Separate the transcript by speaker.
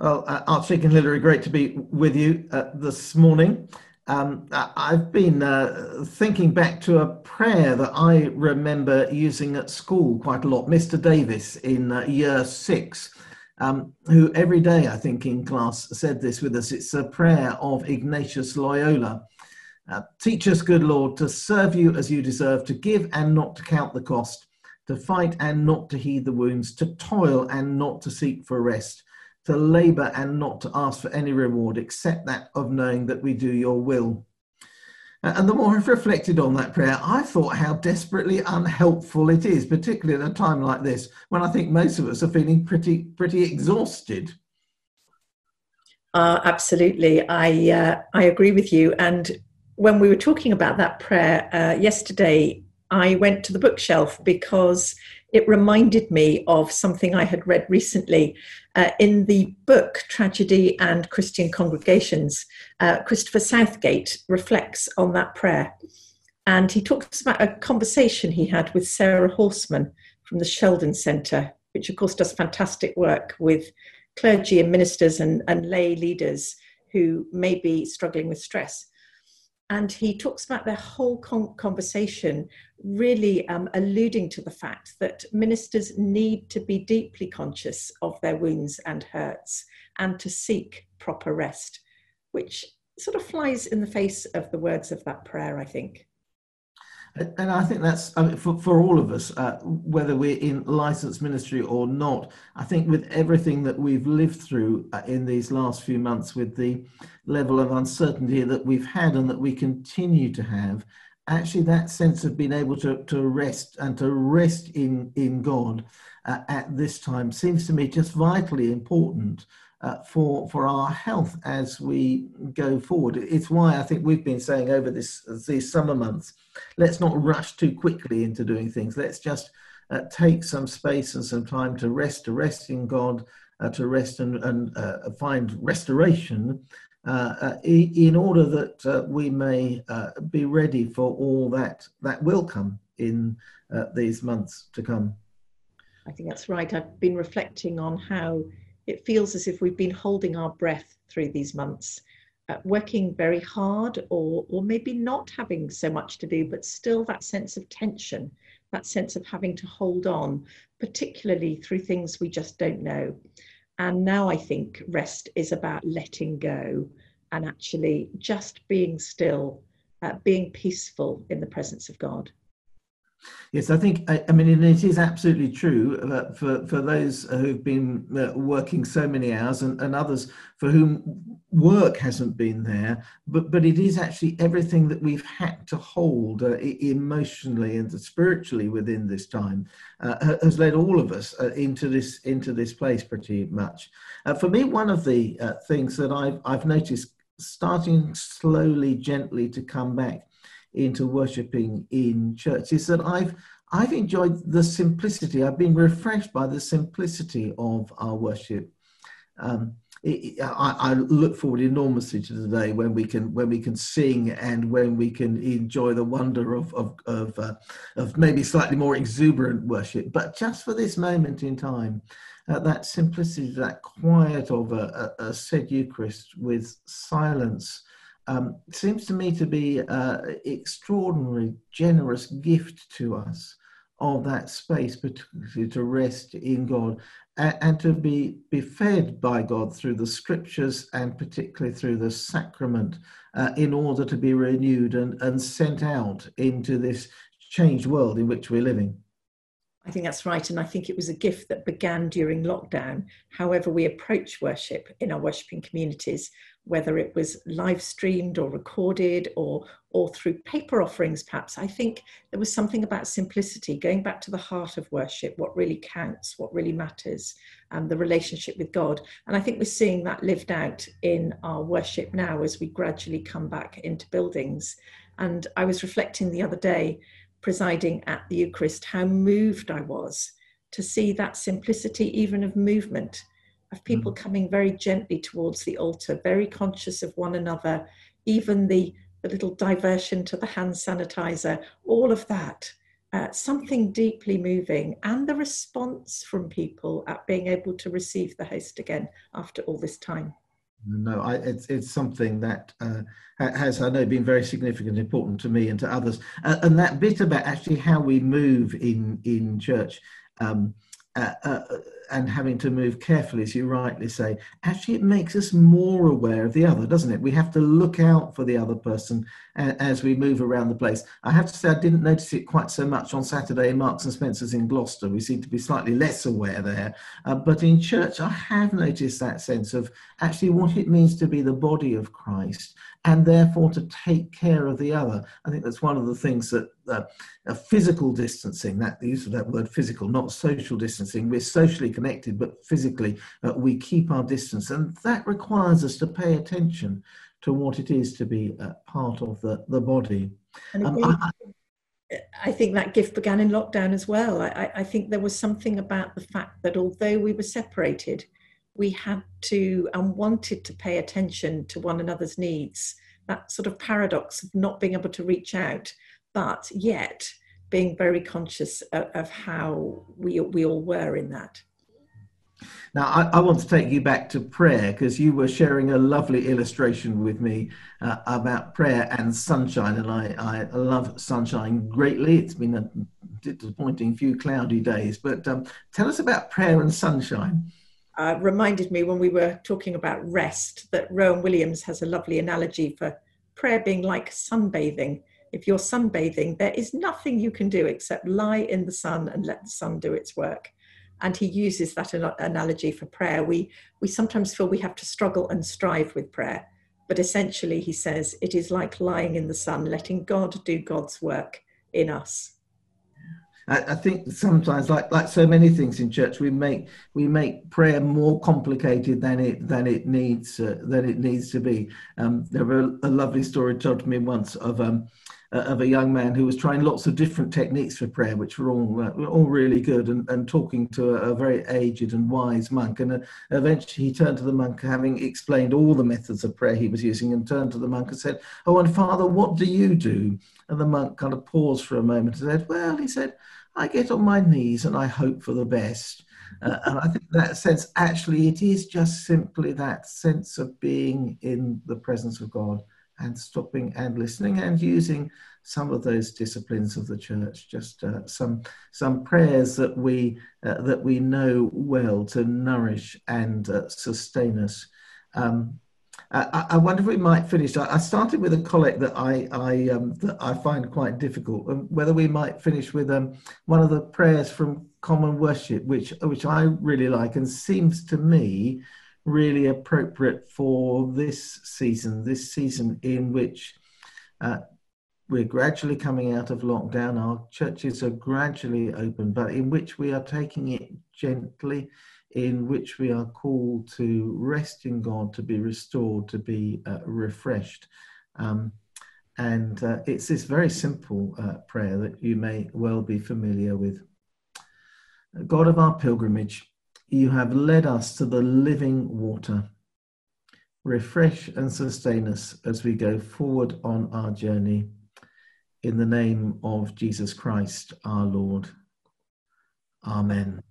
Speaker 1: Well, uh, Archdeacon Hilary, great to be with you uh, this morning. Um, I've been uh, thinking back to a prayer that I remember using at school quite a lot. Mr. Davis in uh, year six, um, who every day, I think, in class said this with us. It's a prayer of Ignatius Loyola. Uh, Teach us, good Lord, to serve you as you deserve, to give and not to count the cost, to fight and not to heed the wounds, to toil and not to seek for rest to labor and not to ask for any reward except that of knowing that we do your will. And the more I've reflected on that prayer, I thought how desperately unhelpful it is, particularly at a time like this, when I think most of us are feeling pretty, pretty exhausted.
Speaker 2: Uh, absolutely, I uh, I agree with you. And when we were talking about that prayer uh, yesterday, I went to the bookshelf because it reminded me of something I had read recently uh, in the book Tragedy and Christian Congregations. Uh, Christopher Southgate reflects on that prayer. And he talks about a conversation he had with Sarah Horsman from the Sheldon Centre, which of course does fantastic work with clergy and ministers and, and lay leaders who may be struggling with stress and he talks about their whole con- conversation really um, alluding to the fact that ministers need to be deeply conscious of their wounds and hurts and to seek proper rest which sort of flies in the face of the words of that prayer i think
Speaker 1: and I think that's I mean, for, for all of us, uh, whether we're in licensed ministry or not. I think with everything that we've lived through uh, in these last few months, with the level of uncertainty that we've had and that we continue to have, actually that sense of being able to, to rest and to rest in, in God uh, at this time seems to me just vitally important uh, for for our health as we go forward. It's why I think we've been saying over this these summer months, let's not rush too quickly into doing things. Let's just uh, take some space and some time to rest, to rest in God, uh, to rest and, and uh, find restoration. Uh, uh, in order that we may be ready for all that that will come in these months to come.
Speaker 2: I think that's right. I've been reflecting on how it feels as if we've been holding our breath through these months, uh, working very hard, or, or maybe not having so much to do, but still that sense of tension, that sense of having to hold on, particularly through things we just don't know. And now I think rest is about letting go and actually just being still, uh, being peaceful in the presence of God.
Speaker 1: Yes, I think, I, I, mean, it is absolutely true that for, for those who've been uh, working so many hours and, and others for whom work hasn't been there, but, but it is actually everything that we've had to hold uh, emotionally and spiritually within this time uh, has led all of us uh, into this into this place pretty much. Uh, for me, one of the uh, things that I've, I've noticed starting slowly, gently to come back into worshipping in church is that I've I've enjoyed the simplicity. I've been refreshed by the simplicity of our worship. Um, I, I, look forward enormously to the day when we can when we can sing and when we can enjoy the wonder of of of, uh, of maybe slightly more exuberant worship. But just for this moment in time, uh, that simplicity, that quiet of a, a, a said Eucharist with silence um, seems to me to be an extraordinary, generous gift to us of that space, particularly to rest in God and, and, to be, be fed by God through the scriptures and particularly through the sacrament uh, in order to be renewed and, and sent out into this changed world in which we're living.
Speaker 2: I think that's right. And I think it was a gift that began during lockdown. However, we approach worship in our worshipping communities, whether it was live streamed or recorded or, or through paper offerings, perhaps, I think there was something about simplicity, going back to the heart of worship, what really counts, what really matters, and the relationship with God. And I think we're seeing that lived out in our worship now as we gradually come back into buildings. And I was reflecting the other day presiding at the Eucharist, how moved I was to see that simplicity, even of movement, of people mm. coming very gently towards the altar, very conscious of one another, even the, the little diversion to the hand sanitizer, all of that uh, something deeply moving, and the response from people at being able to receive the host again after all this time.
Speaker 1: No, I, it's it's something that uh, has, I know, been very significant, important to me and to others. Uh, and that bit about actually how we move in in church. Um, uh, uh, and having to move carefully, as you rightly say, actually it makes us more aware of the other, doesn't it? We have to look out for the other person as we move around the place. I have to say, I didn't notice it quite so much on Saturday in Marks and Spencer's in Gloucester. We seem to be slightly less aware there. Uh, but in church, I have noticed that sense of actually what it means to be the body of Christ and therefore to take care of the other. I think that's one of the things that uh, physical distancing, that the use of that word physical, not social distancing, we're socially connected, but physically uh, we keep our distance. And that requires us to pay attention to what it is to be part of the, the body.
Speaker 2: Um, I, I, think that gift began in lockdown as well. I, I think there was something about the fact that although we were separated, we had to and wanted to pay attention to one another's needs. That sort of paradox of not being able to reach out, but yet being very conscious of, of how we, we all were in that.
Speaker 1: Now, I, I, want to take you back to prayer because you were sharing a lovely illustration with me uh, about prayer and sunshine, and I, I love sunshine greatly. It's been a disappointing few cloudy days, but um, tell us about prayer and sunshine
Speaker 2: uh, reminded me when we were talking about rest that Rowan Williams has a lovely analogy for prayer being like sunbathing. If you're sunbathing, there is nothing you can do except lie in the sun and let the sun do its work. And he uses that analogy for prayer. We, we sometimes feel we have to struggle and strive with prayer. But essentially, he says, it is like lying in the sun, letting God do God's work in us.
Speaker 1: I, think sometimes, like like so many things in church, we make we make prayer more complicated than it than it needs uh, than it needs to be. Um, there was a, a, lovely story told to me once of um, uh, of a young man who was trying lots of different techniques for prayer, which were all uh, all really good, and, and talking to a, a, very aged and wise monk. And uh, eventually, he turned to the monk, having explained all the methods of prayer he was using, and turned to the monk and said, "Oh, and Father, what do you do?" And the monk kind of paused for a moment and said, "Well," he said. I get on my knees and I hope for the best. Uh, and I think that sense, actually, it is just simply that sense of being in the presence of God and stopping and listening and using some of those disciplines of the church, just uh, some some prayers that we uh, that we know well to nourish and uh, sustain us. Um, I, I, wonder if we might finish. I, started with a collect that I, I um, that I find quite difficult, and um, whether we might finish with um, one of the prayers from Common Worship, which which I really like and seems to me really appropriate for this season. This season in which uh, we're gradually coming out of lockdown, our churches are gradually open, but in which we are taking it gently in which we are called to rest in God, to be restored, to be uh, refreshed. Um, and uh, it's this very simple uh, prayer that you may well be familiar with. God of our pilgrimage, you have led us to the living water. Refresh and sustain us as we go forward on our journey. In the name of Jesus Christ, our Lord. Amen.